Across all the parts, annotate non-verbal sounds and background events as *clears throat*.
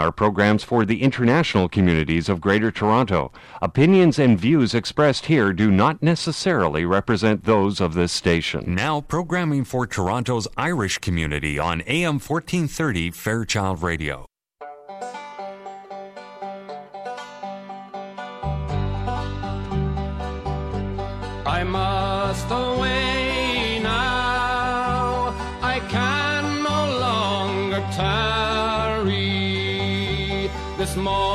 are programs for the international communities of Greater Toronto. Opinions and views expressed here do not necessarily represent those of this station. Now, programming for Toronto's Irish community on AM 1430 Fairchild Radio. I must tarry.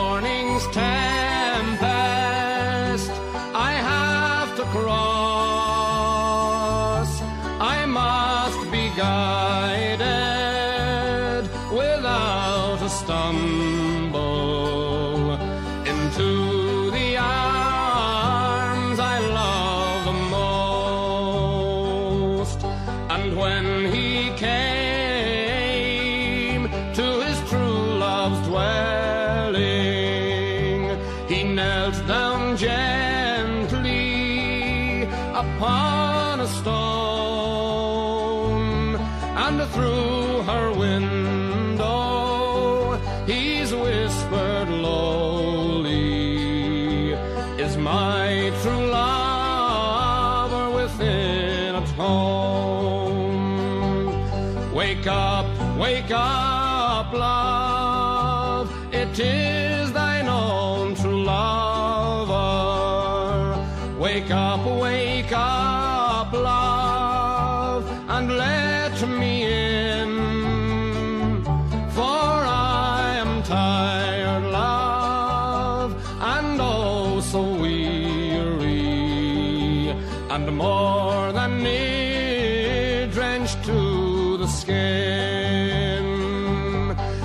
And more than me, drenched to the skin.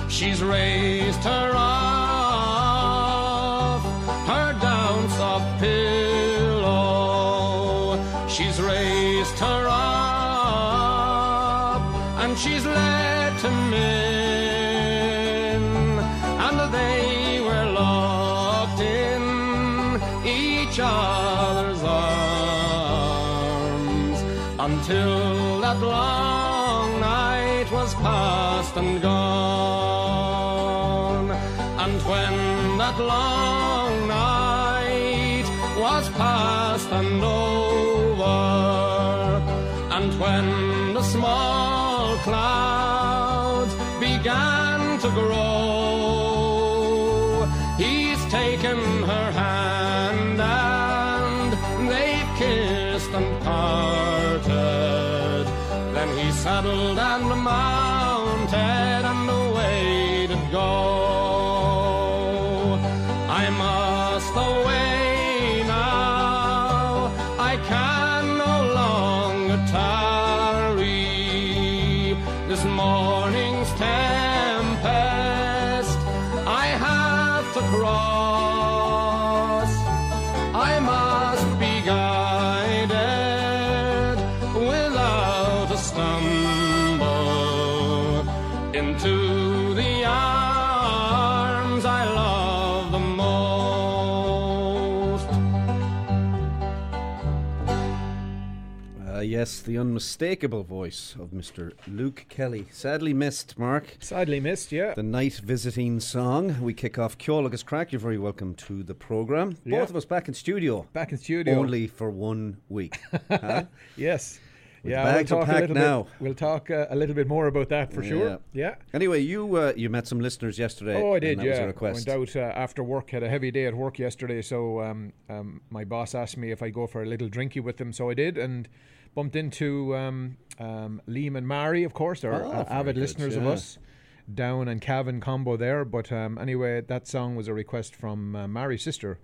She's raised her off that long night was past and gone. And when that long yes, the unmistakable voice of Mr. Luke Kelly. Sadly missed, Mark. Sadly missed, yeah. The night visiting song. We kick off Ceol agus Craic. You're very welcome to the programme. Yeah. Both of us back in studio. Back in studio. Only for one week. huh? *laughs* Yes. With yeah, we'll talk a little now. bit. We'll talk uh, a little bit more about that for sure. Yeah. Anyway, you uh, you met some listeners yesterday. Oh, I did. yeah, was a request. went out uh, after work. Had a heavy day at work yesterday, so um, um, my boss asked me if I go for a little drinky with them. So I did, and bumped into um, um, Liam and Mary, of course. They're Oh, uh, avid good, listeners of us. Down and Cavan combo there, but um, anyway, that song was a request from uh, Mary's sister,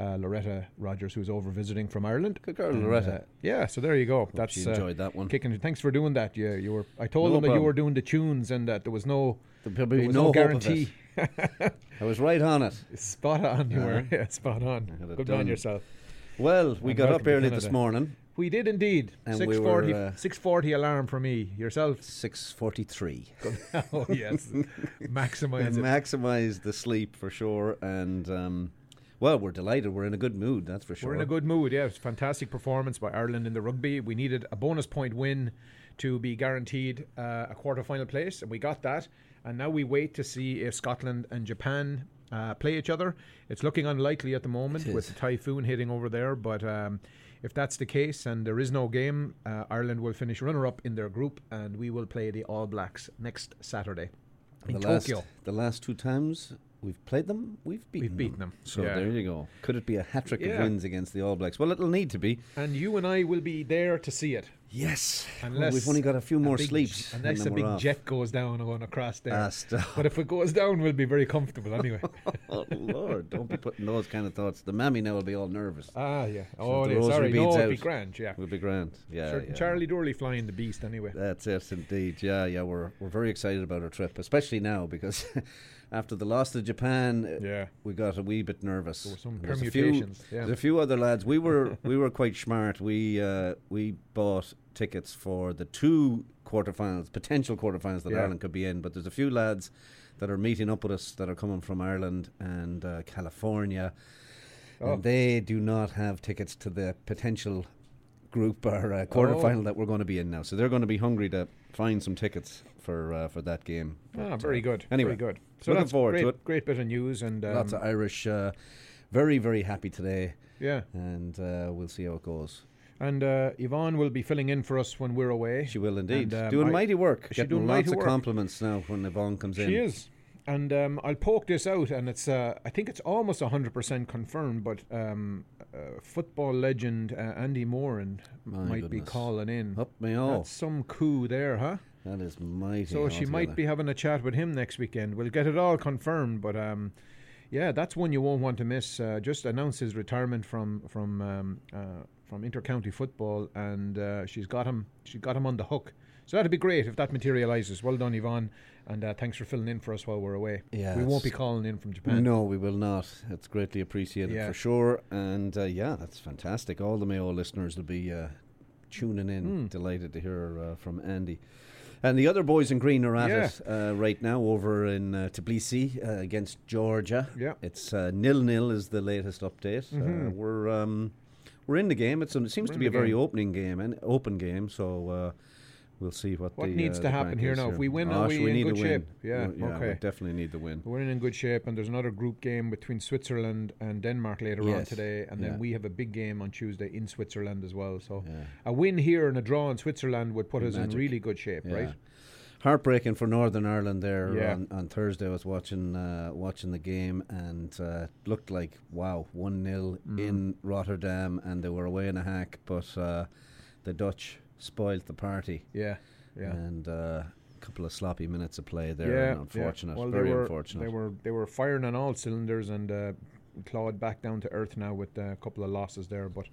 uh, Loretta Rogers, who's over visiting from Ireland. Good girl, And, Loretta. uh, yeah, so there you go. That's she uh, enjoyed that one. Kicking. Thanks for doing that. Yeah, you were. I told No them that you were doing the tunes and that there was no. Probably was no no, guarantee. *laughs* I was right on it. *laughs* Spot on, you Uh-huh. were. *laughs* Yeah, spot on. Good done. on yourself. Well, we got up early this morning. We did indeed. And Six we were, uh, Six forty alarm for me. Yourself. Six forty-three. *laughs* oh yes. Maximize it. maximise the sleep for sure. And um, well, we're delighted. We're in a good mood. That's for sure. We're in a good mood. Yeah, it's fantastic performance by Ireland in the rugby. We needed a bonus point win to be guaranteed uh, a quarter final place, and we got that. And now we wait to see if Scotland and Japan uh, play each other. It's looking unlikely at the moment with the typhoon hitting over there, but um, if that's the case and there is no game, uh, Ireland will finish runner up in their group and we will play the All Blacks next Saturday in the last, Tokyo. the last two times we've played them, we've beaten, beaten them. So Yeah. there you go. Could it be a hat trick of wins against the All Blacks? Well, it'll need to be. And you and I will be there to see it. Yes. Unless we've only got a few more big- sleeps. and Unless a big off. jet goes down and going across there. Ah, but if it goes down, we'll be very comfortable anyway. *laughs* oh Lord, don't be putting those kind of thoughts. The mammy now will be all nervous. ah, yeah. Oh, yeah, sorry. No, it'd be grand, yeah. We'll be grand. Yeah, Sure, yeah. Charlie Durley flying the beast anyway. That's it, indeed. Yeah, yeah. We're we're very excited about our trip, especially now because *laughs* after the loss to Japan, uh, Yeah. we got a wee bit nervous. There were some There's a few- yeah. There's a few other lads. We were *laughs* we were quite smart. We uh, we bought tickets for the two quarterfinals, potential quarterfinals that Yeah. Ireland could be in. But there's a few lads that are meeting up with us that are coming from Ireland and uh, California, Oh. and they do not have tickets to the potential group or uh, quarterfinal Oh. that we're going to be in now. So they're going to be hungry to find some tickets for uh, for that game. Ah, very uh, good. Anyway, very good. So looking forward great, to it. Great bit of news and um, Lots of Irish. Uh, very very happy today, yeah. and uh, we'll see how it goes. And uh, Yvonne will be filling in for us when we're away. She will indeed. And, um, doing I- mighty work. She's doing lots of work. compliments now when Yvonne comes in. She is. And um, I'll poke this out, and it's uh, I think it's almost 100% confirmed, but um, uh, football legend uh, Andy Moran My might be calling in. Up me all. That's some coup there, huh? That is mighty. So she might be having a chat with him next weekend. We'll get it all confirmed, but um, yeah, that's one you won't want to miss. Uh, just announced his retirement from from um, uh, from intercounty football, and uh, she's got him. She got him on the hook. So that'd be great if that materialises. Well done, Yvonne, and uh, thanks for filling in for us while we're away. Yeah, we won't be calling in from Japan. No, we will not. It's greatly appreciated Yeah. for sure. And uh, yeah, that's fantastic. All the Mayo listeners will be uh, tuning in, Hmm. delighted to hear uh, from Andy. And the other boys in green are at Yeah. it uh, right now over in uh, Tbilisi uh, against Georgia. Yeah. It's uh, nil nil is the latest update. Uh, Mhm. we're um, we're in the game. It's it seems We're to be a the very opening game and open game. So uh, we'll see what What the, needs uh, to happen here here now? If we win, are Oh, we sure, in need good win. shape? Yeah, We- yeah, we okay. definitely need the win. We're in, in good shape, and there's another group game between Switzerland and Denmark later on today, and Yeah. then we have a big game on Tuesday in Switzerland as well. So Yeah. a win here and a draw in Switzerland would put us Magic. in really good shape, right? Heartbreaking for Northern Ireland there on, on Thursday. I was watching uh, watching the game and uh, looked like wow one 0 Mm. in Rotterdam and they were away in a hack, but uh, the Dutch spoilt the party Yeah, yeah. and uh, a couple of sloppy minutes of play there. yeah, unfortunate, yeah. Well, very they were, unfortunate. They were they were firing on all cylinders and uh, clawed back down to earth now with uh, a couple of losses there. But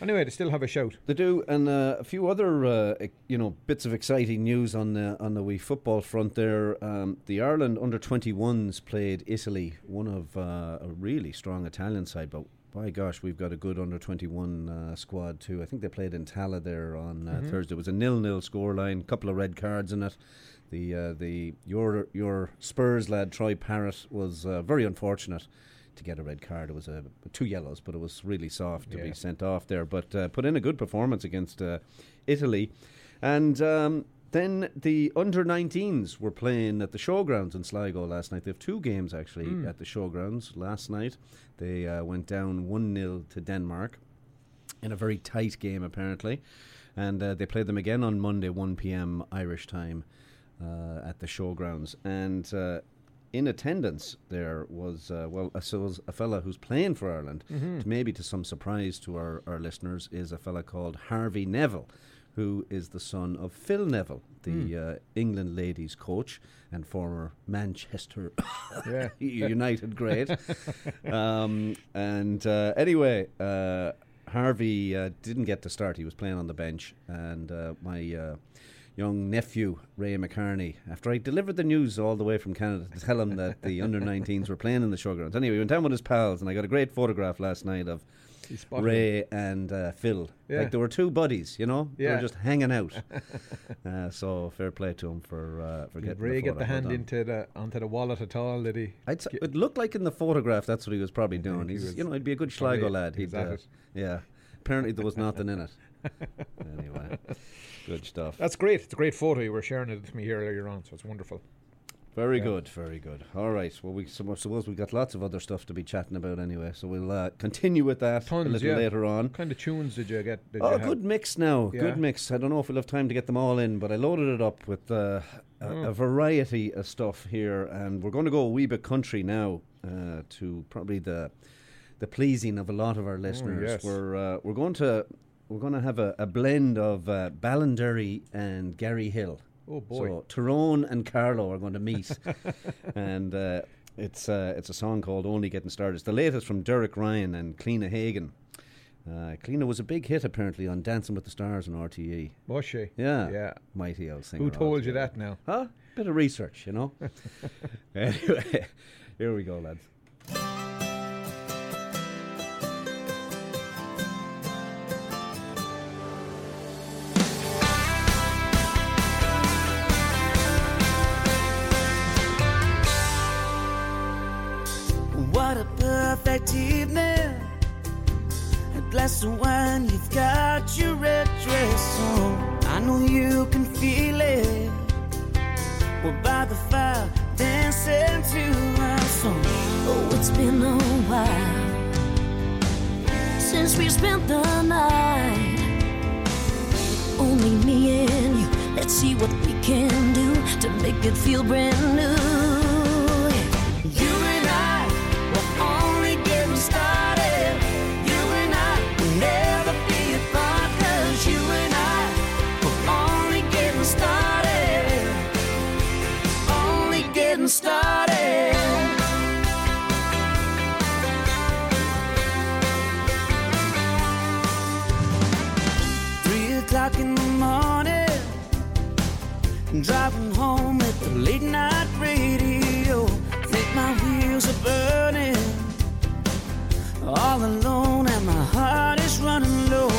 anyway, they still have a shout. They do, and uh, a few other uh, you know bits of exciting news on the on the wee football front. There, um, the Ireland under twenty ones played Italy, one of uh, a really strong Italian side. But by gosh, we've got a good under twenty one uh, squad too. I think they played in Tallaght there on uh, Thursday. It was a nil nil scoreline, A couple of red cards in it. The uh, the your your Spurs lad Troy Parrott was uh, very unfortunate to get a red card. It was a two yellows, but it was really soft to Yeah. be sent off there. But uh, put in a good performance against uh, Italy, and um, then the under 19s were playing at the showgrounds in Sligo last night. They have two games actually at the showgrounds. Last night they uh, went down one 0 to Denmark in a very tight game apparently, and uh, they played them again on Monday 1 p.m. Irish time uh, at the showgrounds and. Uh, in attendance there was uh, well uh, so was a fella who's playing for Ireland Mm-hmm. to maybe to some surprise to our, our listeners is a fella called Harvey Neville who is the son of Phil Neville the Hmm. uh, England ladies coach and former Manchester *coughs* *laughs* United great *laughs* um, and uh, anyway uh, Harvey uh, didn't get to start he was playing on the bench and uh, my uh, young nephew Ray McCarney after I delivered the news all the way from Canada to tell him that the *laughs* under 19s were playing in the showgrounds. Anyway, he went down with his pals, and I got a great photograph last night of Ray and uh, Phil. Yeah. Like they were two buddies, you know. They Yeah. were just hanging out. *laughs* uh, so fair play to him for uh, for Did getting Ray the get the hand into the onto the wallet at all? Did he? I'd it looked like in the photograph that's what he was probably doing. he He's, was you know, he'd be a good Sligo lad. he He'd, uh, yeah. Apparently there was *laughs* nothing in it. Anyway, *laughs* good stuff. That's great. It's a great photo. You were sharing it with me here earlier on, so it's wonderful. Very good, very good. All right. Well, we so- suppose we've got lots of other stuff to be chatting about anyway, so we'll uh, continue with that a little yeah. later on. What kind of tunes did you get? Did Oh, you good mix now. Yeah. Good mix. I don't know if we'll have time to get them all in, but I loaded it up with uh, a, Oh. a variety of stuff here, and we're going to go a wee bit country now uh, to probably the the pleasing of a lot of our listeners. Oh, yes. We're uh, we're going to we're going to have a, a blend of uh, and Gary Hill. Oh, boy. So Tyrone and Carlow are going to meet, *laughs* and uh, it's uh, it's a song called "Only Getting Started." It's the latest from Derek Ryan and Cliona Hagan. Uh, Cliona was a big hit apparently on Dancing with the Stars on RTE. Was she? Yeah, Yeah. mighty old singer. Who told you that now? Huh? Bit of research, you know. *laughs* *laughs* anyway, here we go, lads. Glass of wine, you've got your red dress on. I know you can feel it. We're by the fire, dancing to our song. Oh, it's been a while since we spent the night. Only me and you. Let's see what we can do to make it feel brand new. You and burning. All alone and my heart is running low.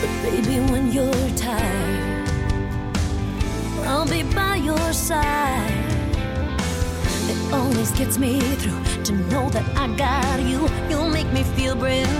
But baby, when you're tired, I'll be by your side. It always gets me through to know that I got you. You'll make me feel brand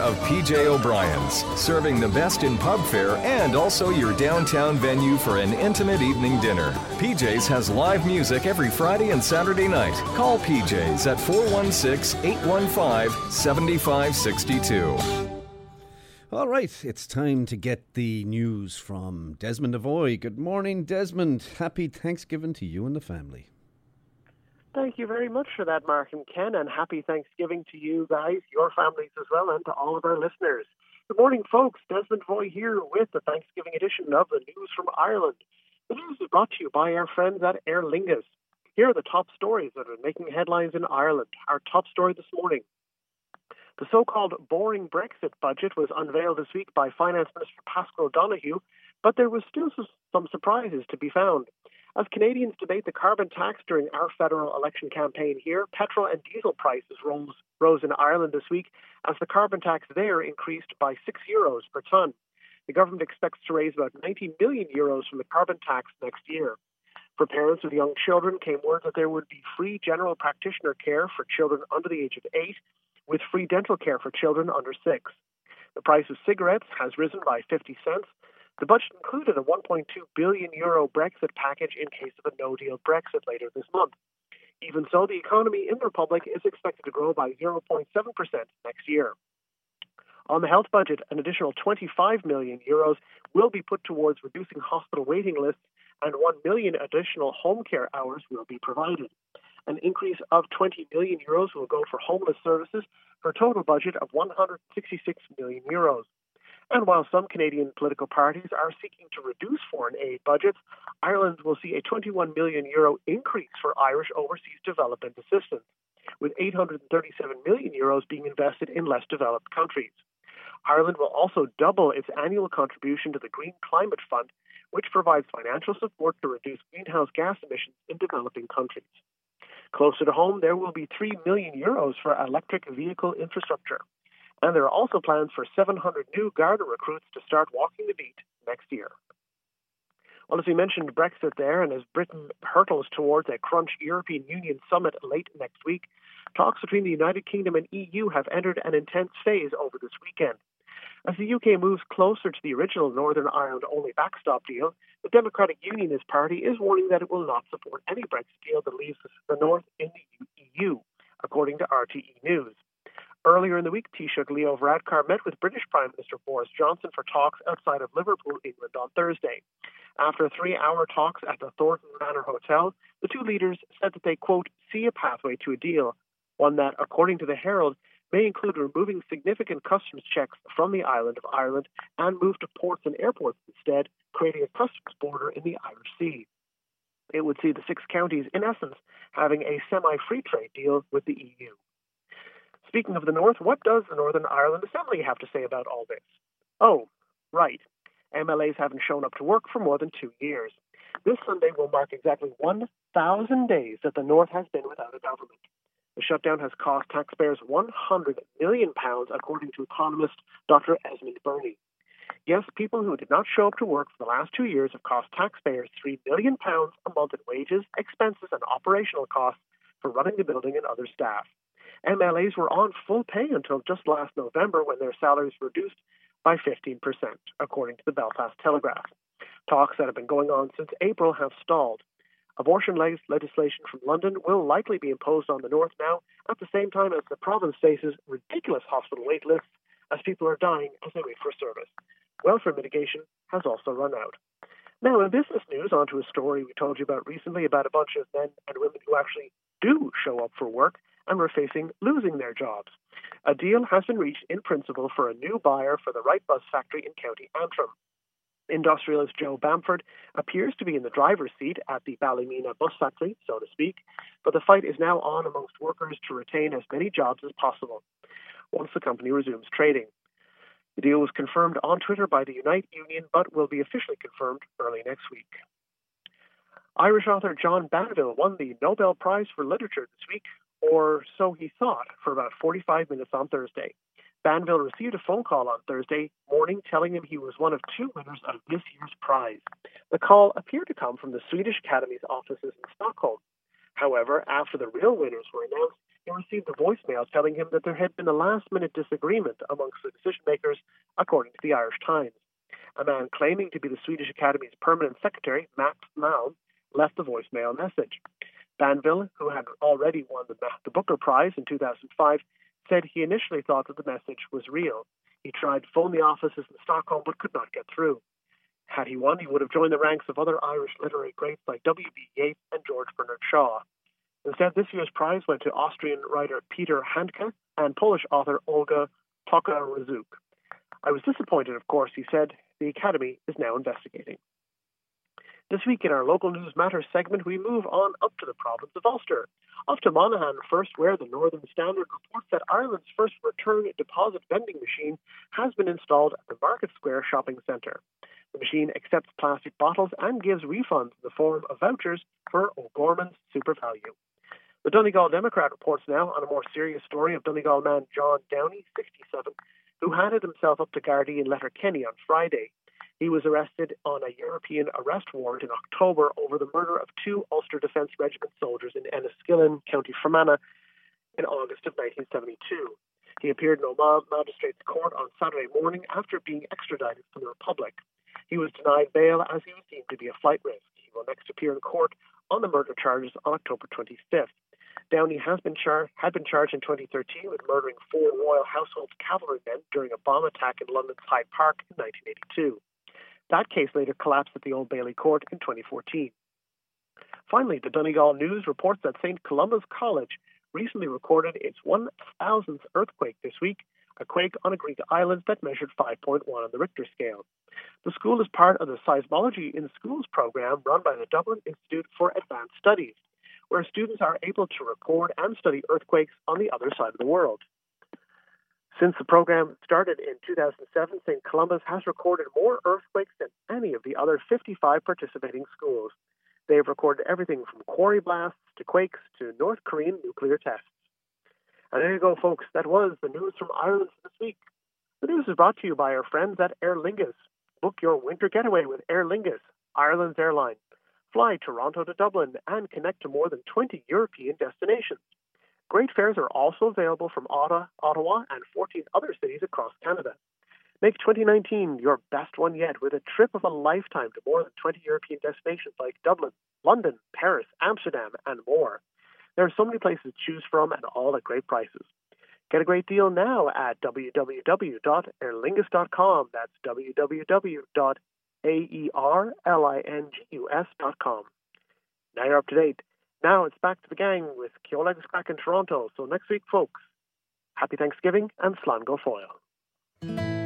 of PJ O'Brien's, serving the best in pub fare and also your downtown venue for an intimate evening dinner. PJ's has live music every Friday and Saturday night. Call PJ's at 416 815 7562. All right, it's time to get the news from Desmond Devoy. Good morning, Desmond. Happy Thanksgiving to you and the family. Thank you very much for that, Mark and Ken, and happy Thanksgiving to you guys, your families as well, and to all of our listeners. Good morning, folks. Desmond Devoy here with the Thanksgiving edition of the News from Ireland. The news is brought to you by our friends at Aer Lingus. Here are the top stories that are making headlines in Ireland. Our top story this morning. The so-called boring Brexit budget was unveiled this week by Finance Minister Paschal Donohoe, but there was still some surprises to be found. As Canadians debate the carbon tax during our federal election campaign here, petrol and diesel prices rose, rose in Ireland this week as the carbon tax there increased by 6 euros per tonne. The government expects to raise about 90 million euros from the carbon tax next year. For parents with young children came word that there would be free general practitioner care for children under the age of 8 with free dental care for children under 6. The price of cigarettes has risen by 50 cents the budget included a 1.2 billion euro Brexit package in case of a no-deal Brexit later this month. Even so, the economy in the Republic is expected to grow by 0.7% next year. On the health budget, an additional 25 million euros will be put towards reducing hospital waiting lists and 1 million additional home care hours will be provided. An increase of 20 million euros will go for homeless services for a total budget of 166 million euros. And while some Canadian political parties are seeking to reduce foreign aid budgets, Ireland will see a 21 million euro increase for Irish overseas development assistance, with 837 million euros being invested in less developed countries. Ireland will also double its annual contribution to the Green Climate Fund, which provides financial support to reduce greenhouse gas emissions in developing countries. Closer to home, there will be 3 million euros for electric vehicle infrastructure. And there are also plans for 700 new Garda recruits to start walking the beat next year. Well, as we mentioned, Brexit there, and as Britain hurtles towards a crunch European Union summit late next week, talks between the United Kingdom and EU have entered an intense phase over this weekend. As the UK moves closer to the original Northern Ireland only backstop deal, the Democratic Unionist Party is warning that it will not support any Brexit deal that leaves the North in the EU, according to RTE News. Earlier in the week, Taoiseach Leo Varadkar met with British Prime Minister Boris Johnson for talks outside of Liverpool, England on Thursday. After three hour talks at the Thornton Manor Hotel, the two leaders said that they, quote, see a pathway to a deal, one that, according to the Herald, may include removing significant customs checks from the island of Ireland and move to ports and airports instead, creating a customs border in the Irish Sea. It would see the six counties, in essence, having a semi free trade deal with the EU. Speaking of the North, what does the Northern Ireland Assembly have to say about all this? Oh, right. MLAs haven't shown up to work for more than two years. This Sunday will mark exactly 1,000 days that the North has been without a government. The shutdown has cost taxpayers 100 million pounds, according to economist Dr. Esmond Birnie. Yes, people who did not show up to work for the last two years have cost taxpayers 3 million pounds a month in wages, expenses, and operational costs for running the building and other staff. MLAs were on full pay until just last November when their salaries were reduced by 15%, according to the Belfast Telegraph. Talks that have been going on since April have stalled. Abortion legislation from London will likely be imposed on the North now, at the same time as the province faces ridiculous hospital wait lists as people are dying as they wait for service. Welfare mitigation has also run out. Now, in business news, onto a story we told you about recently about a bunch of men and women who actually do show up for work and were facing losing their jobs. A deal has been reached in principle for a new buyer for the Wrightbus factory in County Antrim. Industrialist Joe Bamford appears to be in the driver's seat at the Ballymena bus factory, so to speak, but the fight is now on amongst workers to retain as many jobs as possible once the company resumes trading. The deal was confirmed on Twitter by the Unite Union, but will be officially confirmed early next week. Irish author John Banville won the Nobel Prize for Literature this week or so he thought, for about 45 minutes on Thursday. Banville received a phone call on Thursday morning telling him he was one of two winners of this year's prize. The call appeared to come from the Swedish Academy's offices in Stockholm. However, after the real winners were announced, he received a voicemail telling him that there had been a last minute disagreement amongst the decision makers, according to the Irish Times. A man claiming to be the Swedish Academy's permanent secretary, Mats Malm, left the voicemail message. Banville, who had already won the, the Booker Prize in 2005, said he initially thought that the message was real. He tried to phone the offices in Stockholm but could not get through. Had he won, he would have joined the ranks of other Irish literary greats like W.B. Yeats and George Bernard Shaw. Instead, this year's prize went to Austrian writer Peter Handke and Polish author Olga Tokarczuk. I was disappointed, of course, he said. The Academy is now investigating. This week in our local news matters segment, we move on up to the province of Ulster. Off to Monaghan first, where the Northern Standard reports that Ireland's first return deposit vending machine has been installed at the Market Square shopping centre. The machine accepts plastic bottles and gives refunds in the form of vouchers for O'Gorman's SuperValu. The Donegal Democrat reports now on a more serious story of Donegal man John Downey, 67, who handed himself up to Gardaí in Letterkenny on Friday. He was arrested on a European arrest warrant in October over the murder of two Ulster Defence Regiment soldiers in Enniskillen, County Fermanagh, in August of 1972. He appeared in Omagh Magistrates Court on Saturday morning after being extradited from the Republic. He was denied bail as he was deemed to be a flight risk. He will next appear in court on the murder charges on October 25th. Downey has been char- had been charged in 2013 with murdering four Royal Household cavalrymen during a bomb attack in London's Hyde Park in 1982. That case later collapsed at the Old Bailey Court in 2014. Finally, the Donegal News reports that St. Columba's College recently recorded its 1000th earthquake this week, a quake on a Greek island that measured 5.1 on the Richter scale. The school is part of the Seismology in Schools program run by the Dublin Institute for Advanced Studies, where students are able to record and study earthquakes on the other side of the world. Since the program started in 2007, St. Columba's has recorded more earthquakes than any of the other 55 participating schools. They have recorded everything from quarry blasts to quakes to North Korean nuclear tests. And there you go, folks. That was the news from Ireland this week. The news is brought to you by our friends at Aer Lingus. Book your winter getaway with Aer Lingus, Ireland's airline. Fly Toronto to Dublin and connect to more than 20 European destinations. Great fares are also available from Ottawa, Ottawa and 14 other cities across Canada. Make 2019 your best one yet with a trip of a lifetime to more than 20 European destinations like Dublin, London, Paris, Amsterdam, and more. There are so many places to choose from and all at great prices. Get a great deal now at www.aerlingus.com. That's www.aerlingus.com. Now you're up to date. Now it's back to the gang with Ceol agus Craic in Toronto. So next week, folks, happy Thanksgiving and Slán go foil.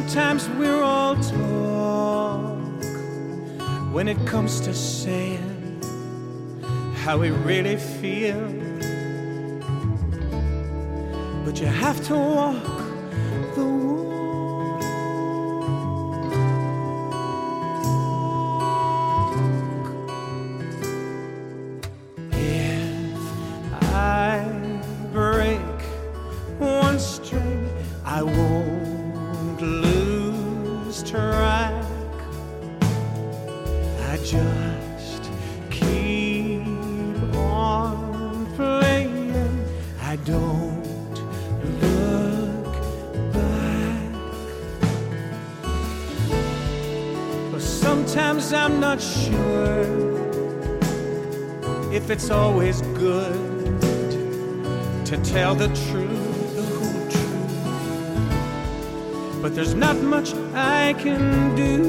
Sometimes we're all talk when it comes to saying how we really feel. But you have to walk the truth, the whole truth. But there's not much I can do.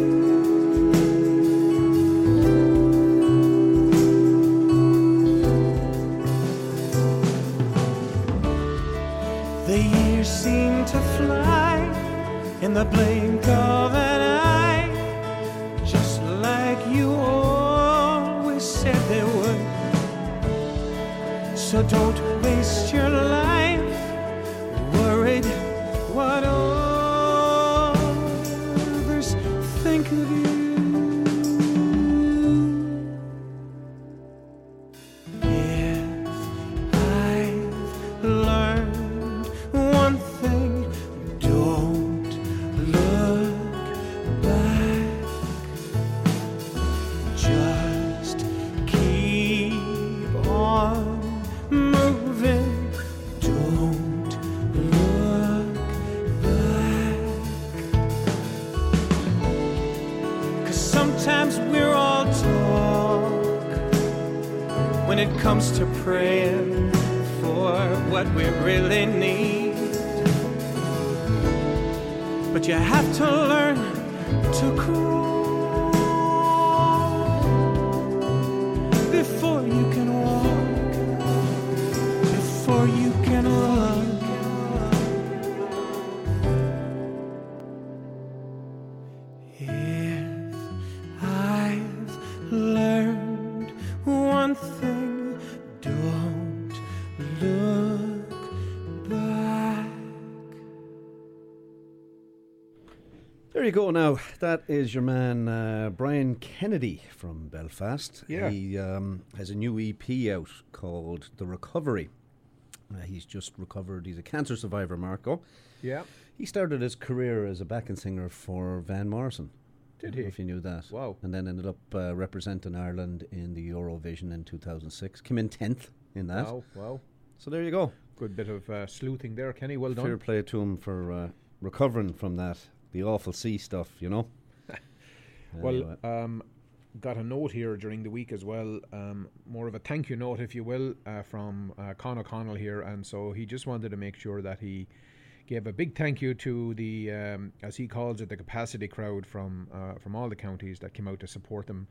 That is your man uh, Brian Kennedy from Belfast. Yeah. he um, has a new EP out called "The Recovery." Uh, he's just recovered. He's a cancer survivor, Marco. Yeah. He started his career as a backing singer for Van Morrison. Did I don't know he? If you knew that. Wow. And then ended up uh, representing Ireland in the Eurovision in 2006. Came in 10th in that. Wow, wow. So there you go. Good bit of uh, sleuthing there, Kenny. Well Fair done. play to him for uh, recovering from that, the awful sea stuff, you know. *laughs* Well, um, got a note here during the week as well, um, more of a thank you note, if you will, uh, from uh, Con O'Connell here, and so he just wanted to make sure that he gave a big thank you to the, um, as he calls it, the capacity crowd from uh, from all the counties that came out to support them.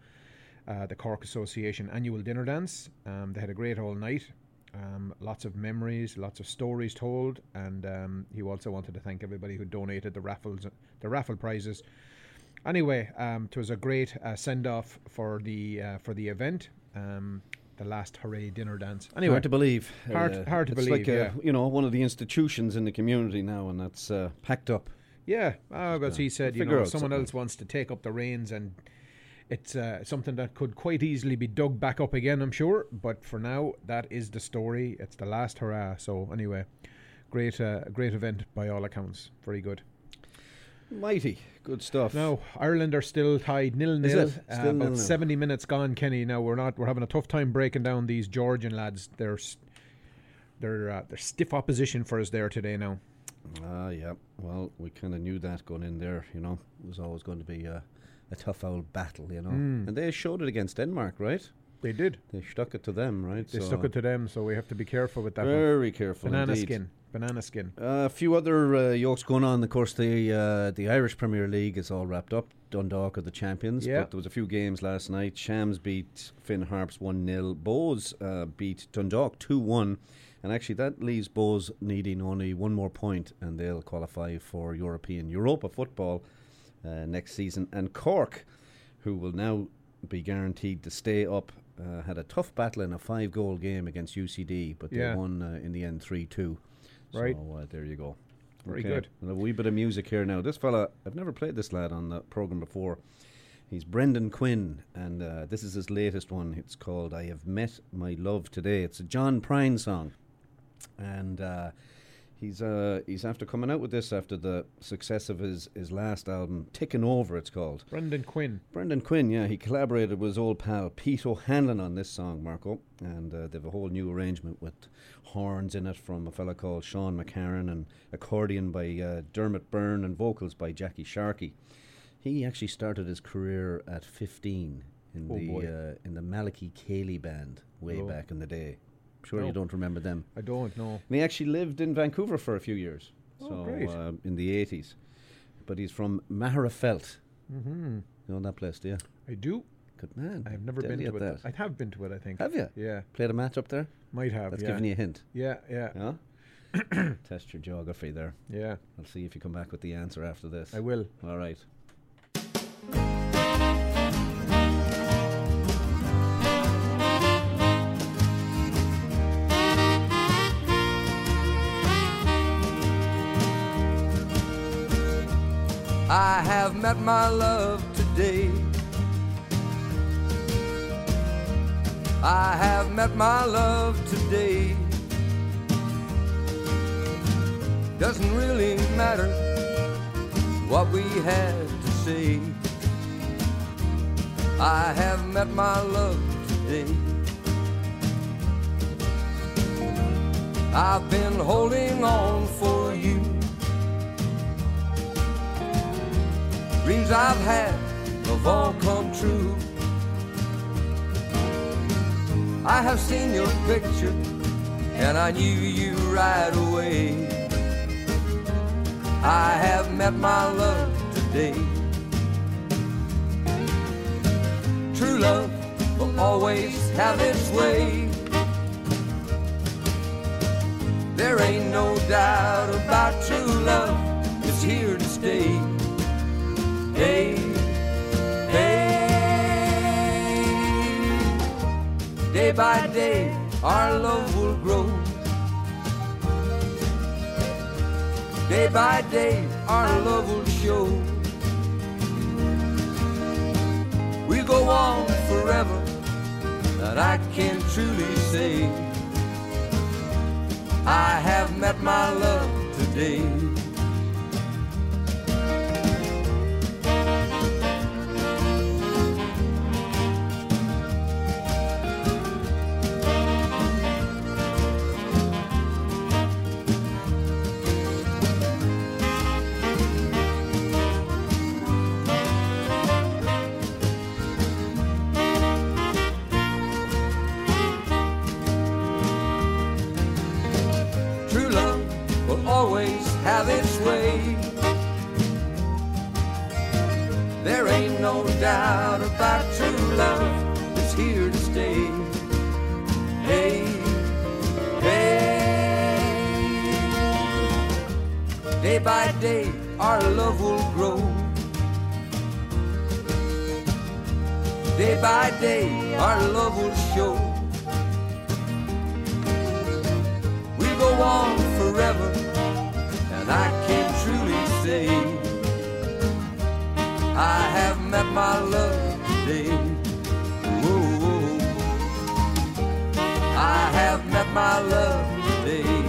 Uh, the Cork Association annual dinner dance. Um, they had a great all night. Um, lots of memories, lots of stories told, and um, he also wanted to thank everybody who donated the raffles, the raffle prizes. Anyway, um, it was a great uh, send off for the uh, for the event, um, the last hooray dinner dance. Anyway, hard to believe. Hard, Uh, hard to it's believe. like yeah, a, you know one of the institutions in the community now, and that's uh, packed up. yeah. Uh, as he said, you know, someone something. else wants to take up the reins, and it's uh, something that could quite easily be dug back up again. I'm sure, but for now, that is the story. It's the last hurrah. So anyway, great, uh, great event by all accounts. Very good. Mighty good stuff. Now Ireland are still tied nil nil. Uh, Still about nil-nil. seventy minutes gone, Kenny. Now we're not. We're having a tough time breaking down these Georgian lads. They're they're uh, they're stiff opposition for us there today. Now Ah, yeah. Well, we kind of knew that going in there. You know, it was always going to be a, a tough old battle. You know, Hmm. and they showed it against Denmark, right? they did. They stuck it to them, right? They So, stuck it to them, so we have to be careful with that. one. Very careful Banana indeed. skin. Banana skin. Uh, a few other uh, yokes going on. Of course, the uh, the Irish Premier League is all wrapped up. Dundalk are the champions. Yeah. But there was a few games last night. Shams beat Finn Harps 1 0. Bohs uh, beat Dundalk 2 1. And actually, that leaves Bohs needing only one more point, and they'll qualify for European Europa football uh, next season. And Cork, who will now be guaranteed to stay up, uh, had a tough battle in a five goal game against UCD, but they Yeah. won uh, in the end 3 2. Right. So uh, there you go. Very Okay, good. we'll a wee bit of music here now. This fella, I've never played this lad on the program before. He's Brendan Quinn, and uh, this is his latest one. It's called "I Have Met My Love Today." It's a John Prine song, and uh, he's uh, he's after coming out with this after the success of his his last album, "Ticking Over." It's called. Brendan Quinn. Brendan Quinn, yeah, he collaborated with his old pal Pete O'Hanlon on this song, Marco, and uh, they have a whole new arrangement with horns in it from a fella called Sean McCarran and accordion by uh, Dermot Byrne and vocals by Jackie Sharkey. He actually started his career at 15 in Oh, the uh, in the Malachy Cayley band way Oh. back in the day. I'm sure No. you don't remember them. I don't know. And he actually lived in Vancouver for a few years. Oh, so great. Uh, in the 80s. But he's from Magherafelt. Mm-hmm. You know that place, do you? I do. Good man. I've never Deadly been to it. that. I have been to it. I think. Have you? Yeah. Played a match up there? Might have. That's yeah. giving you a hint. Yeah. Yeah. Yeah? *clears throat* Test your geography there. Yeah. I'll see if you come back with the answer after this. I will. All right. I have met my love today. I have met my love today. Doesn't really matter what we had to say. I have met my love today. I've been holding on for you. Dreams I've had have all come true. I have seen your picture and I knew you right away. I have met my love today. True love will always have its way. There ain't no doubt about true love, it's here to stay. Hey, hey. Day by day, our love will grow. Day by day, our love will show. We go on forever, that I can truly say. I have met my love today. Our love will grow. Day by day, our love will show. We'll go on forever, and I can truly say I have met my love today. Whoa, I have met my love today.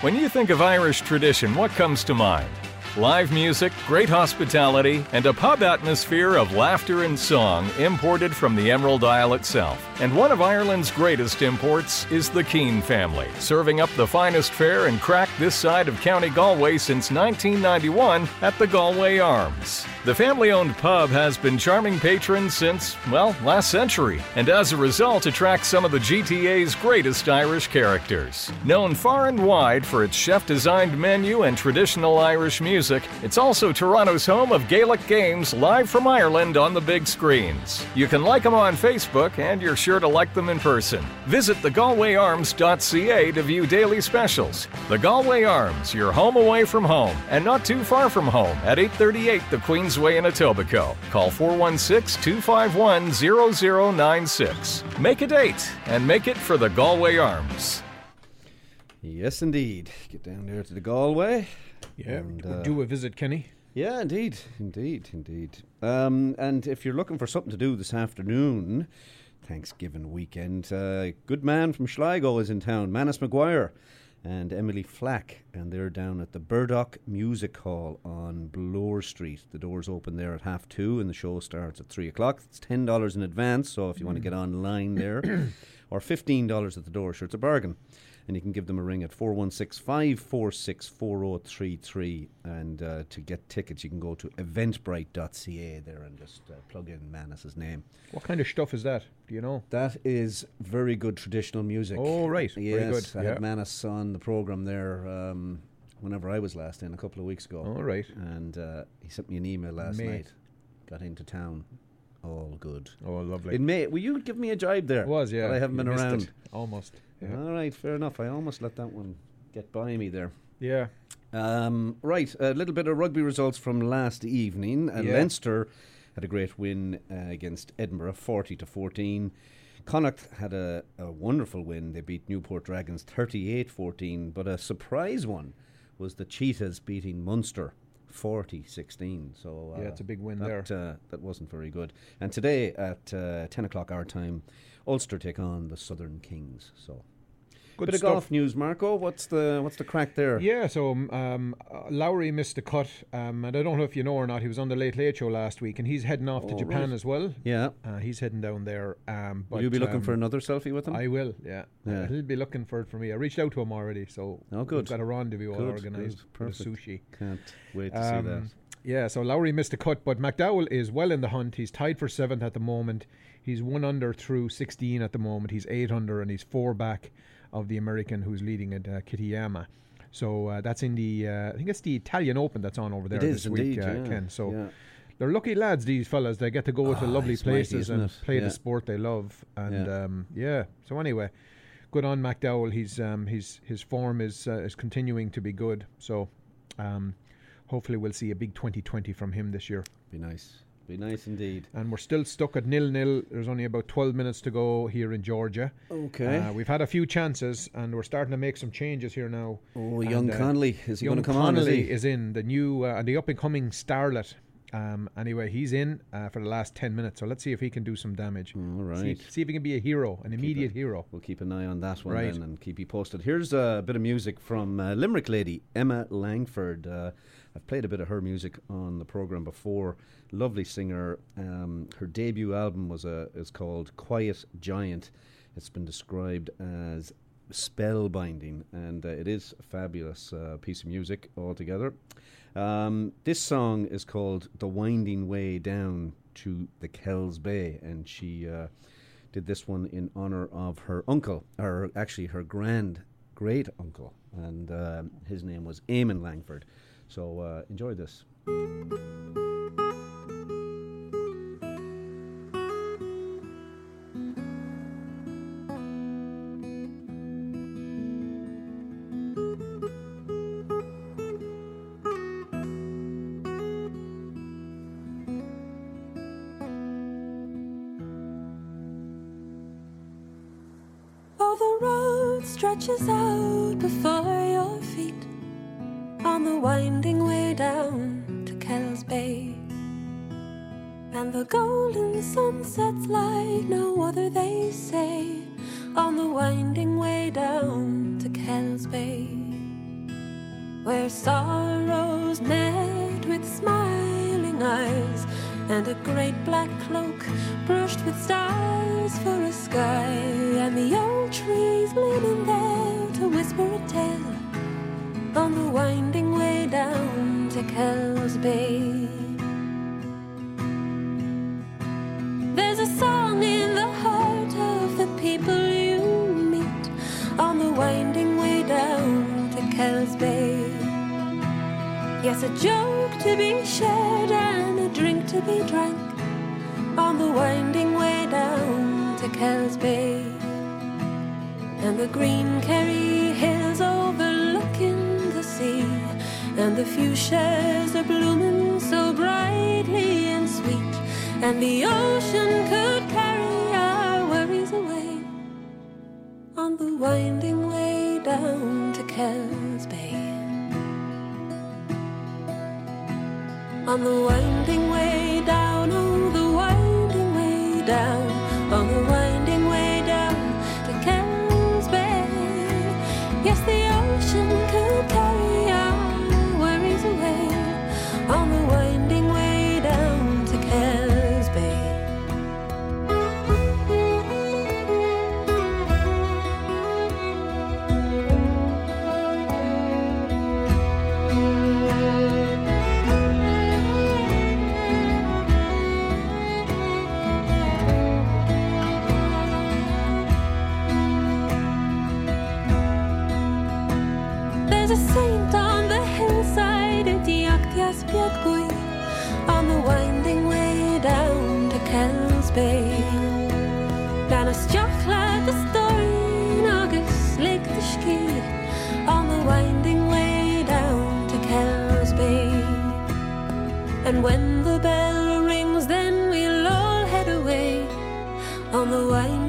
When you think of Irish tradition, what comes to mind? Live music, great hospitality, and a pub atmosphere of laughter and song imported from the Emerald Isle itself. And one of Ireland's greatest imports is the Keane family, serving up the finest fare and crack this side of County Galway since 1991 at the Galway Arms. The family owned pub has been charming patrons since, well, last century, and as a result attracts some of the GTA's greatest Irish characters. Known far and wide for its chef designed menu and traditional Irish music, it's also Toronto's home of Gaelic games live from Ireland on the big screens. You can like them on Facebook, and you're sure to like them in person. Visit thegalwayarms.ca to view daily specials. The Galway Arms, your home away from home, and not too far from home at 838 the Queensway in Etobicoke. Call 416 251 0096. Make a date and make it for the Galway Arms. Yes, indeed. Get down there to the Galway. Yeah, and, uh, do a visit, Kenny. Yeah, indeed, indeed, indeed. Um, and if you're looking for something to do this afternoon, Thanksgiving weekend, uh, good man from Sligo is in town, Manus McGuire and Emily Flack, and they're down at the Burdock Music Hall on Bloor Street. The doors open there at half two, and the show starts at three o'clock. It's ten dollars in advance, so if you want to mm. get online there, *coughs* or fifteen dollars at the door, sure, it's a bargain. And you can give them a ring at 416 546 4033. And uh, to get tickets, you can go to eventbrite.ca there and just uh, plug in Manus's name. What kind of stuff is that? Do you know? That is very good traditional music. Oh, right. Very Yes, good, I yeah. had Manus on the program there um, whenever I was last in a couple of weeks ago. All right. And uh, he sent me an email last Mate. night. Got into town. All good. Oh, lovely. In May, will you give me a jibe there? It was, yeah. But I haven't You been around. it. Almost. Yeah. All right, fair enough. I almost let that one get by me there. Yeah. Um, right, a little bit of rugby results from last evening. Uh, Yeah. Leinster had a great win uh, against Edinburgh, forty to fourteen. Connacht had a, a wonderful win. They beat Newport Dragons 38-14, but a surprise one was the Cheetahs beating Munster 40-16. So uh, Yeah, it's a big win that, there. Uh, that wasn't very good. And today at uh, ten o'clock our time, Ulster take on the Southern Kings. So Good Bit of golf news, Marco. What's the what's the crack there? Yeah, so um, uh, Lowry missed the cut, um, and I don't know if you know or not. He was on the Late Late Show last week, and he's heading off to Oh, Japan right. as well. Yeah. Uh, he's heading down there. Um, Will you be looking um, for another selfie with him? I will. Yeah. Yeah. he'll be looking for it for me. I reached out to him already, so Oh, we've good. got a rendezvous all organised good, perfect. sushi. Can't wait to see that. Um, Yeah, so Lowry missed a cut, but McDowell is well in the hunt. He's tied for seventh at the moment. He's one under through 16 at the moment. He's eight under, and he's four back of the American who's leading at uh, Kitayama. So uh, that's in the, uh, I think it's the Italian Open that's on over there It this week, indeed, uh, yeah, Ken. So yeah. they're lucky lads, these fellas. They get to go to Ah, lovely it's mighty, places and play Yeah. the sport they love. And Yeah. um, yeah, so anyway, good on McDowell. He's um, his his form is uh, is continuing to be good. So um, hopefully we'll see a big 2020 from him this year. Be nice. Be nice indeed. And we're still stuck at nil nil. There's only about 12 minutes to go here in Georgia. Okay. Uh, we've had a few chances, and we're starting to make some changes here now. Oh, And, young uh, Connolly. Is he going to come on? Is Connolly is in the new uh, and the up and coming starlet. Um, anyway, he's in uh, for the last 10 minutes. So let's see if he can do some damage. All See, see if he can be a hero, an immediate hero. We'll keep an eye on that one Right. then and keep you posted. Here's a bit of music from uh, Limerick lady Emma Langford. Uh, I've played a bit of her music on the program before. Lovely singer. Um, her debut album was a is called Quiet Giant. It's been described as spellbinding, and uh, it is a fabulous uh, piece of music altogether. Um, this song is called "The Winding Way Down to the Kells Bay," and she. Uh, did this one in honor of her uncle, or actually her grand great uncle, and um, his name was Eamon Langford. So uh, enjoy this. And a great black cloak brushed with stars for a sky, and the old trees leaning there to whisper a tale on the winding way down to Kells Bay. There's a song in the heart of the people you meet on the winding way down to Kells Bay. Yes, a joke to be shared and a drink to be drank on the winding way down to Kells Bay. And the green Kerry hills overlooking the sea, and the fuchsias are blooming so brightly and sweet, and the ocean could carry our worries away on the winding way down to Kells Bay. On the winding way down, oh, the winding way down, On the winding way down to Kells Bay. And when the bell rings, then we'll all head away on the winding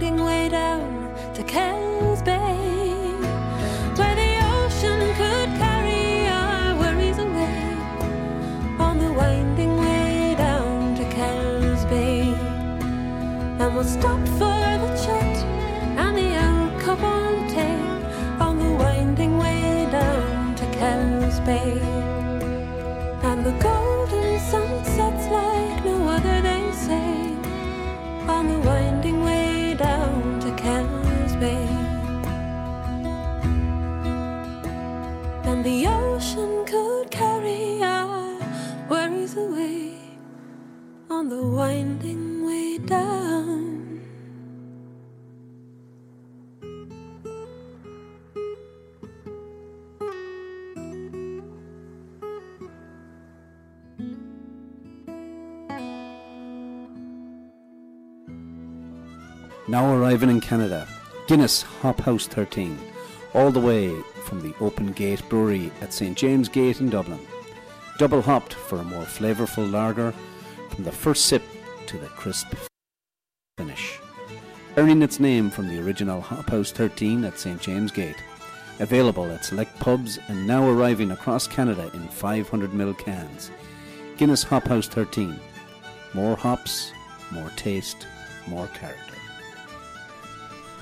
And Now arriving in Canada, Guinness Hop House 13, all the way from the Open Gate Brewery at St James Gate in Dublin. Double hopped for a more flavourful lager from the first sip to the crisp finish. Earning its name from the original Hop House 13 at St James Gate. Available at select pubs and now arriving across Canada in 500ml cans. Guinness Hop House 13. More hops, more taste, more character.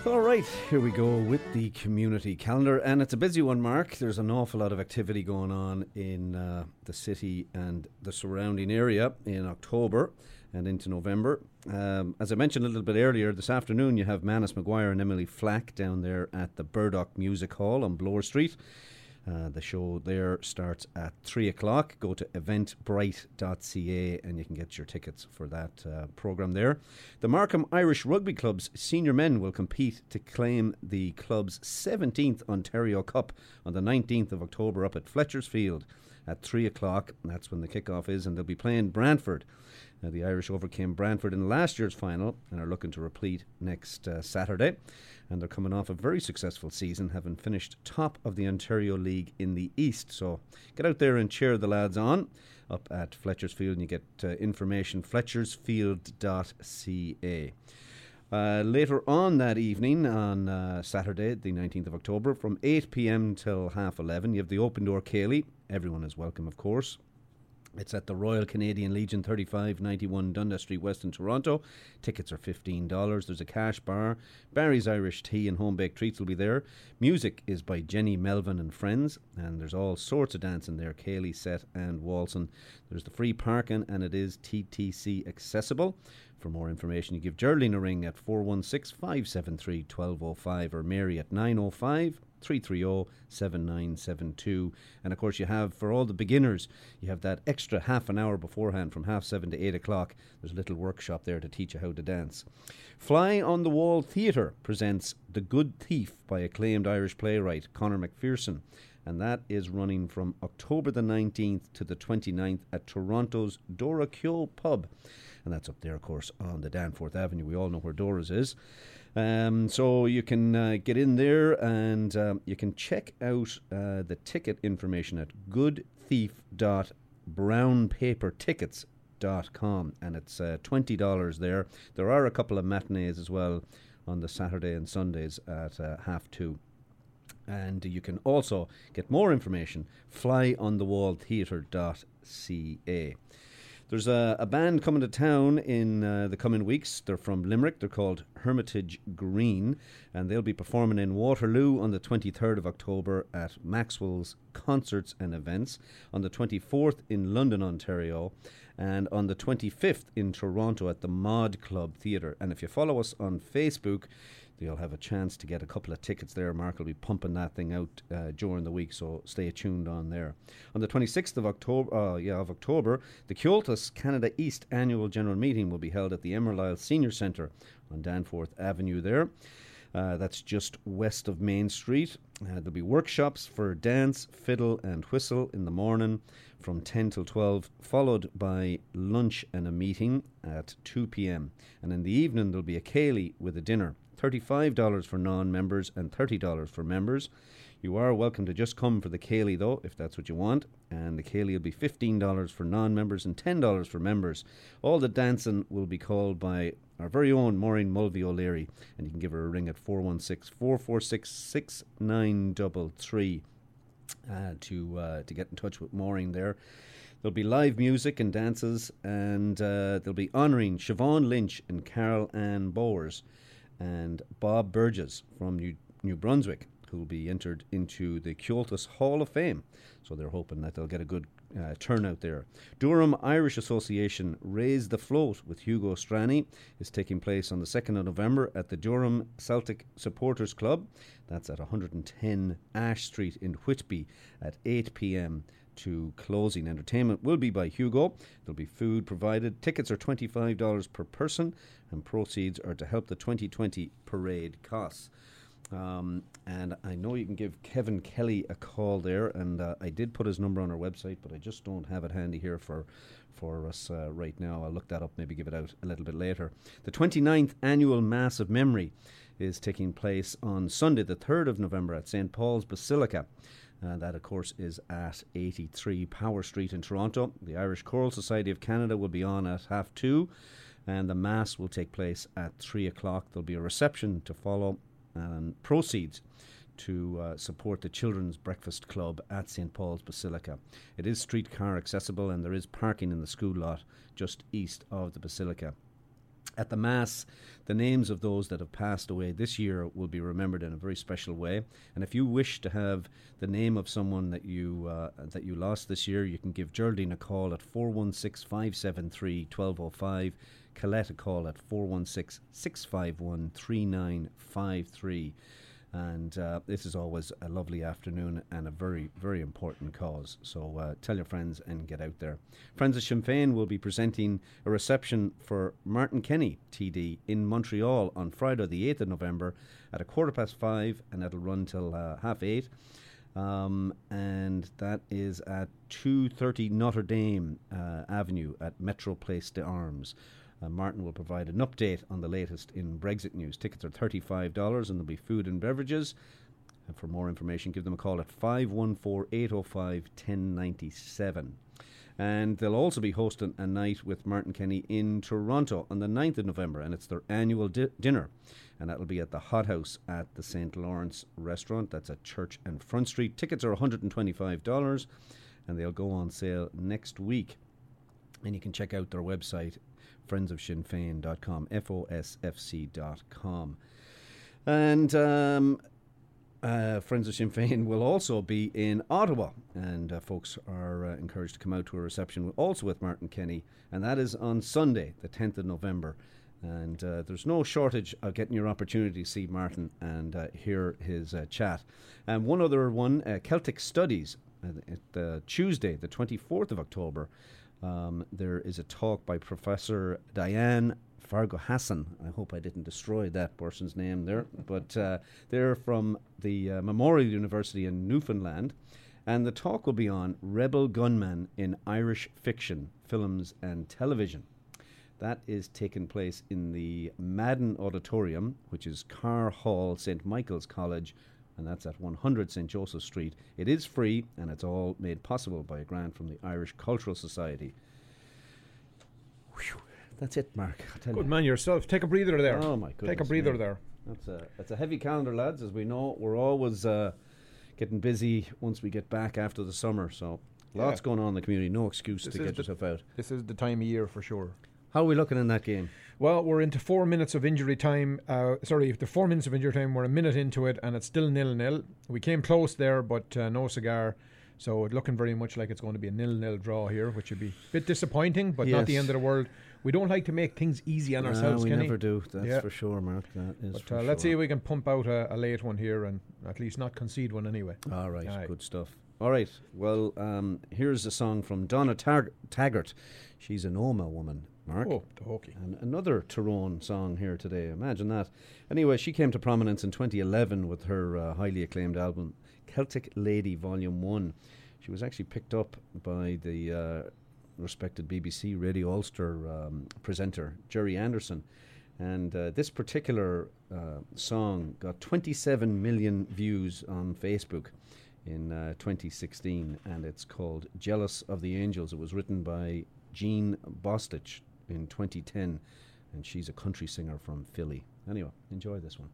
All right, here we go with the community calendar, and it's a busy one, Mark. There's an awful lot of activity going on in uh, the city and the surrounding area in October and into November. Um, as I mentioned a little bit earlier, this afternoon you have Manus McGuire and Emily Flack down there at the Burdock Music Hall on Bloor Street. Uh, the show there starts at 3 o'clock. Go to eventbrite.ca and you can get your tickets for that uh, programme there. The Markham Irish Rugby Club's senior men will compete to claim the club's 17th Ontario Cup on the 19th of October up at Fletcher's Field at 3 o'clock. That's when the kickoff is, and they'll be playing Brantford. The Irish overcame Brantford in last year's final and are looking to repeat next uh, Saturday. And they're coming off a very successful season, having finished top of the Ontario League in the East. So get out there and cheer the lads on up at Fletcher's Field, and you get uh, information fletchersfield.ca. Uh, later on that evening, on uh, Saturday, the 19th of October, from 8 pm till half 11, you have the Open Door Céilí. Everyone is welcome, of course. It's at the Royal Canadian Legion, 3591 Dundas Street West in Toronto. Tickets are $15. There's a cash bar. Barry's Irish Tea and Home Baked Treats will be there. Music is by Jenny Melvin and Friends, and there's all sorts of dancing there Céilí, Set, and Walson. There's the free parking, and it is TTC accessible. For more information, you give Geraldine a ring at 416 573 1205 or Mary at 905 330 7972. And of course, you have for all the beginners, you have that extra half an hour beforehand from half seven to eight o'clock. There's a little workshop there to teach you how to dance. Fly on the Wall Theatre presents The Good Thief by acclaimed Irish playwright Conor McPherson. And that is running from October the 19th to the 29th at Toronto's Dora Keogh pub. And that's up there, of course, on the Danforth Avenue. We all know where Dora's is. Um, so you can uh, get in there and um, you can check out uh, the ticket information at goodthief.brownpapertickets.com and it's uh, $20 there. There are a couple of matinees as well on the Saturday and Sundays at uh, half two. And you can also get more information flyonthewalltheatre.ca. There's a, a band coming to town in uh, the coming weeks. They're from Limerick. They're called Hermitage Green, and they'll be performing in Waterloo on the 23rd of October at Maxwell's Concerts and Events, on the 24th in London, Ontario, and on the 25th in Toronto at the Mod Club Theatre. And if you follow us on Facebook, you'll have a chance to get a couple of tickets there. Mark will be pumping that thing out uh, during the week, so stay tuned on there. On the 26th of October, uh, yeah, of October, the Comhaltas Canada East annual general meeting will be held at the Emerald Senior Centre on Danforth Avenue there. Uh, that's just west of Main Street. Uh, there'll be workshops for dance, fiddle, and whistle in the morning from 10 till 12, followed by lunch and a meeting at 2 p.m. And in the evening, there'll be a Céilí with a dinner. $35 for non members and $30 for members. You are welcome to just come for the Céilí though, if that's what you want. And the Céilí will be $15 for non members and $10 for members. All the dancing will be called by our very own Maureen Mulvey O'Leary, and you can give her a ring at 416 446 6933 to, uh, to get in touch with Maureen there. There'll be live music and dances, and uh, they'll be honouring Siobhan Lynch and Carol Ann Bowers and Bob Burgess from New, New Brunswick. who will be entered into the Comhaltas Hall of Fame. So they're hoping that they'll get a good uh, turnout there. Durham Irish Association Raise the Float with Hugo Strani is taking place on the 2nd of November at the Durham Celtic Supporters Club. That's at 110 Ash Street in Whitby at 8 p.m. to closing. Entertainment will be by Hugo. There'll be food provided. Tickets are $25 per person, and proceeds are to help the 2020 parade costs. Um, and I know you can give Kevin Kelly a call there, and uh, I did put his number on our website, but I just don't have it handy here for for us uh, right now. I'll look that up, maybe give it out a little bit later. The 29th annual Mass of Memory is taking place on Sunday, the 3rd of November, at St Paul's Basilica. Uh, that, of course, is at 83 Power Street in Toronto. The Irish Choral Society of Canada will be on at half two, and the Mass will take place at three o'clock. There'll be a reception to follow, and proceeds to uh, support the Children's Breakfast Club at St. Paul's Basilica. It is streetcar accessible, and there is parking in the school lot just east of the Basilica. At the Mass, the names of those that have passed away this year will be remembered in a very special way. And if you wish to have the name of someone that you uh, that you lost this year, you can give Geraldine a call at 416 573 1205. Colette a call at 416 651 3953. And uh, this is always a lovely afternoon and a very, very important cause. So uh, tell your friends and get out there. Friends of Sinn Féin will be presenting a reception for Martin Kenny, TD, in Montreal on Friday, the 8th of November at a quarter past five, and it'll run till uh, half eight. Um, and that is at 230 Notre Dame uh, Avenue at Metro Place d'Armes. Martin will provide an update on the latest in Brexit news. Tickets are $35 and there'll be food and beverages. And for more information, give them a call at 514 805 1097. And they'll also be hosting a night with Martin Kenny in Toronto on the 9th of November, and it's their annual di- dinner. And that'll be at the Hot House at the St. Lawrence restaurant. That's at Church and Front Street. Tickets are $125, and they'll go on sale next week. And you can check out their website, friendsofsinnfein.com, F-O-S-F-C.com. And um, uh, Friends of Sinn Féin will also be in Ottawa, and uh, folks are uh, encouraged to come out to a reception also with Martin Kenny, and that is on Sunday, the 10th of November. And uh, there's no shortage of getting your opportunity to see Martin and uh, hear his uh, chat. And one other one, Celtic Studies, at, Tuesday, the 24th of October. Um, there is a talk by Professor Diane Fargo Hassan. I hope I didn't destroy that person's name there, *laughs* but uh, they're from the uh, Memorial University in Newfoundland. And the talk will be on rebel gunmen in Irish fiction, films, and television. That is taking place in the Madden Auditorium, which is Carr Hall, St. Michael's College, and that's at 100 St. Joseph Street. It is free, and it's all made possible by a grant from the Irish Cultural Society. Whew, that's it, Mark. Tell Good you. man yourself. Take a breather there. Oh my goodness! Take a breather me. there. That's a that's a heavy calendar, lads. As we know, we're always uh, getting busy once we get back after the summer. So lots Yeah. going on in the community. No excuse This to get the- yourself out. This is the time of year for sure. How are we looking in that game? Well, we're into four minutes of injury time. Uh, sorry, the four minutes of injury time. We're a minute into it, and it's still nil nil. We came close there, but uh, no cigar. So it's looking very much like it's going to be a nil nil draw here, which would be a bit disappointing, but not the end of the world. We don't like to make things easy on No, ourselves, we Kenny. never do. That's Yeah. for sure, Mark. That is But for uh, let's see if we can pump out a, a late one here and at least not concede one anyway. All right, Aye. good stuff. All right, well, um, here's a song from Donna Tar- Taggart. She's an Omagh woman, Mark. Oh, the hokey. And another Tyrone song here today. Imagine that. Anyway, she came to prominence in 2011 with her uh, highly acclaimed album, Celtic Lady Volume 1. She was actually picked up by the uh, respected BBC Radio Ulster um, presenter, Gerry Anderson. And uh, this particular uh, song got 27 million views on Facebook in uh, 2016, and it's called Jealous of the Angels. It was written by Jean Bostic in 2010, and she's a country singer from Philly. Anyway, enjoy this one.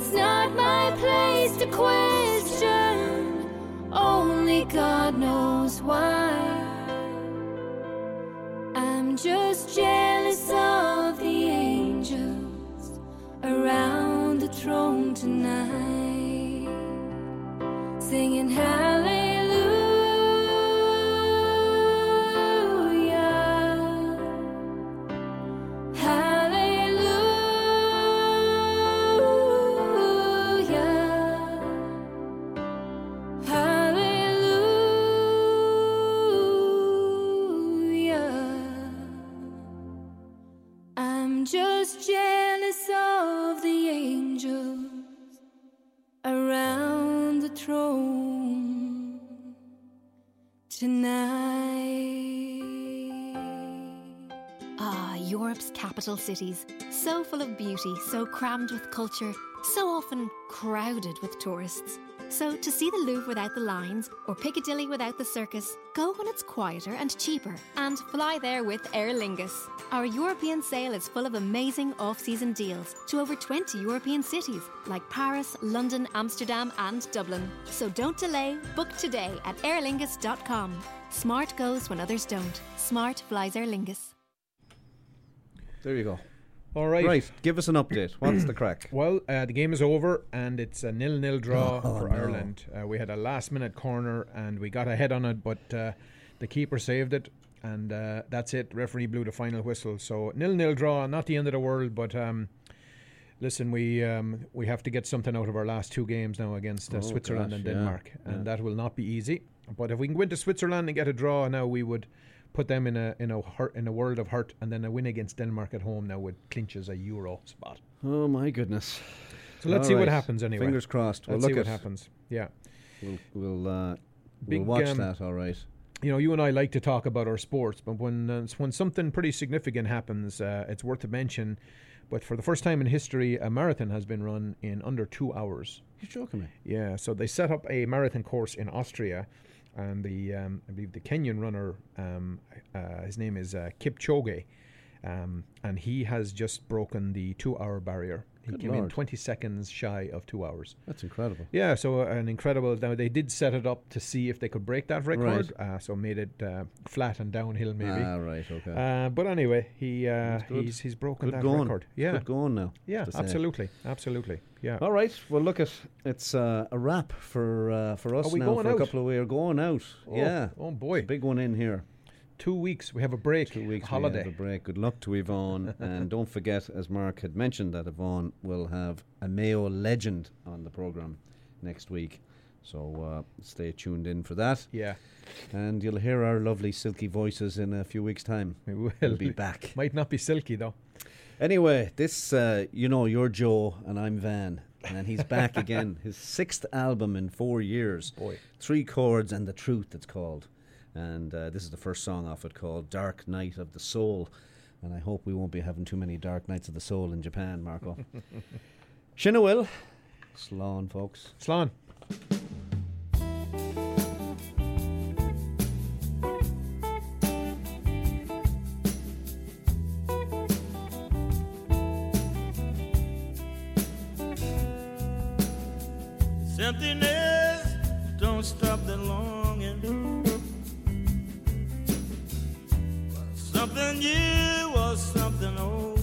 It's not my place to question, only God knows why. I'm just jealous of the angels around the throne tonight, singing hallelujah. Capital cities. So full of beauty, so crammed with culture, so often crowded with tourists. So, to see the Louvre without the lines or Piccadilly without the circus, go when it's quieter and cheaper and fly there with Aer Lingus. Our European sale is full of amazing off season deals to over 20 European cities like Paris, London, Amsterdam, and Dublin. So, don't delay, book today at aerlingus.com. Smart goes when others don't. Smart flies Aer Lingus. There you go. All right. Right. Give us an update. *clears throat* What's the crack? Well, uh, the game is over and it's a nil-nil draw Oh, for no. Ireland. Uh, we had a last-minute corner and we got ahead on it, but uh, the keeper saved it, and uh, that's it. Referee blew the final whistle. So nil-nil draw, not the end of the world, but um, listen, we um, we have to get something out of our last two games now against uh, Oh, Switzerland gosh, and Denmark, yeah. and that will not be easy. But if we can go into Switzerland and get a draw now, we would put them in a in a hurt, in a world of hurt, and then a win against Denmark at home now would clinch us a Euro spot. Oh my goodness. So let's All see what right. happens anyway. Fingers crossed. Let's we'll see look what happens. Yeah. We'll we'll, uh, Big, we'll watch um, that. All right. You know, you and I like to talk about our sports, but when uh, when something pretty significant happens, uh, it's worth to mention. But for the first time in history, a marathon has been run in under two hours. You're joking me. Yeah, so they set up a marathon course in Austria, and the um, I believe the Kenyan runner, um, uh, his name is uh, Kipchoge, Um, and he has just broken the two-hour barrier. He Good came in 20 seconds shy of two hours. That's incredible. Yeah, so uh, an incredible. Now they did set it up to see if they could break that record, uh, so made it uh, flat and downhill maybe. Ah, right, okay. Uh, but anyway, he uh, he's he's broken Good that going. record. Yeah, Good going now. Yeah, absolutely, absolutely. Yeah. All right. Well, look at it's uh, a wrap for uh, for us Are we now going for out? a couple of weeks. We're going out. Oh, yeah. Oh boy. Big one in here. Two weeks. We have a break. Two weeks. holiday. We have a break. Good luck to Yvonne, *laughs* and don't forget, as Mark had mentioned, that Yvonne will have a Mayo legend on the program next week. So uh, stay tuned in for that. Yeah. And you'll hear our lovely silky voices in a few weeks' time. We will We'll be back. *laughs* Might not be silky though. Anyway, this, uh, you know, you're Joe and I'm Van, and he's back *laughs* again. His sixth album in four years. Boy. Three Chords and the Truth, it's called. And uh, this is the first song off it called Dark Night of the Soul. And I hope we won't be having too many Dark Nights of the Soul in Japan, Marco. *laughs* Shinna will. Slán, folks. Slán. Emptiness don't stop the longing. Something new or something old.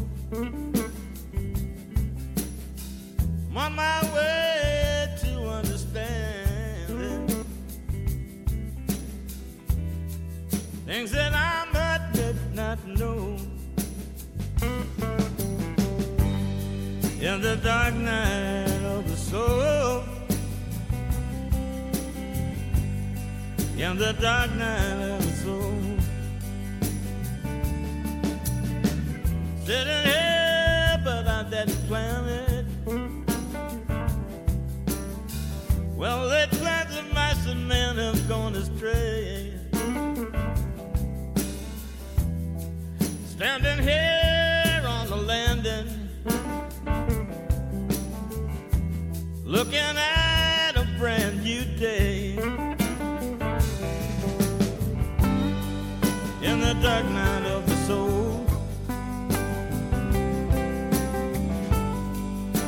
I'm on my way to understand things that I might did not know. In the dark night of the soul. in the dark night Sitting here, but I didn't plan it. Well, they planted mice and men have gone astray. Standing here on the landing, looking at a brand new day. in the dark night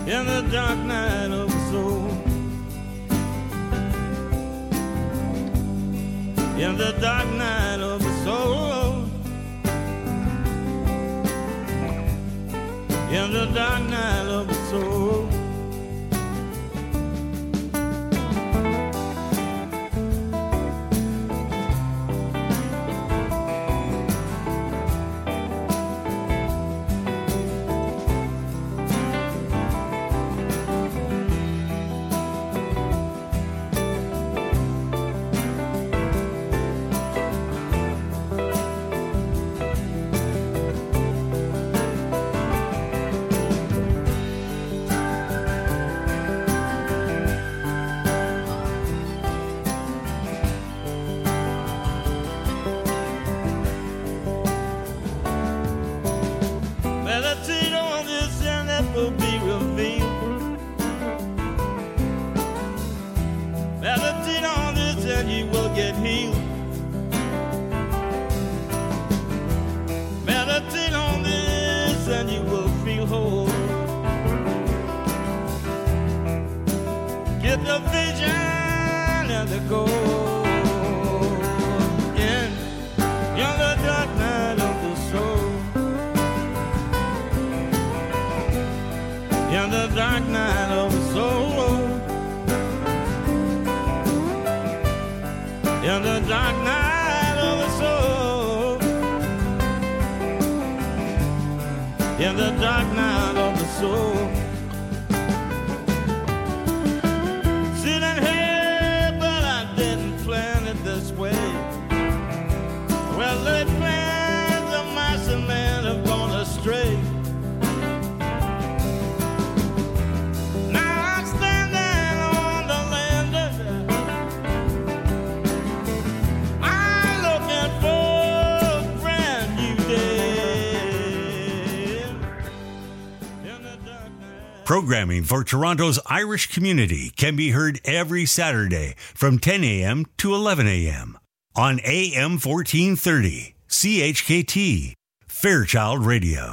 In the dark night of the soul. In the dark night of the soul. In the dark night of the soul. Programming for Toronto's Irish community can be heard every Saturday from 10 a.m. to 11 a.m. on AM 1430, CHKT, Fairchild Radio.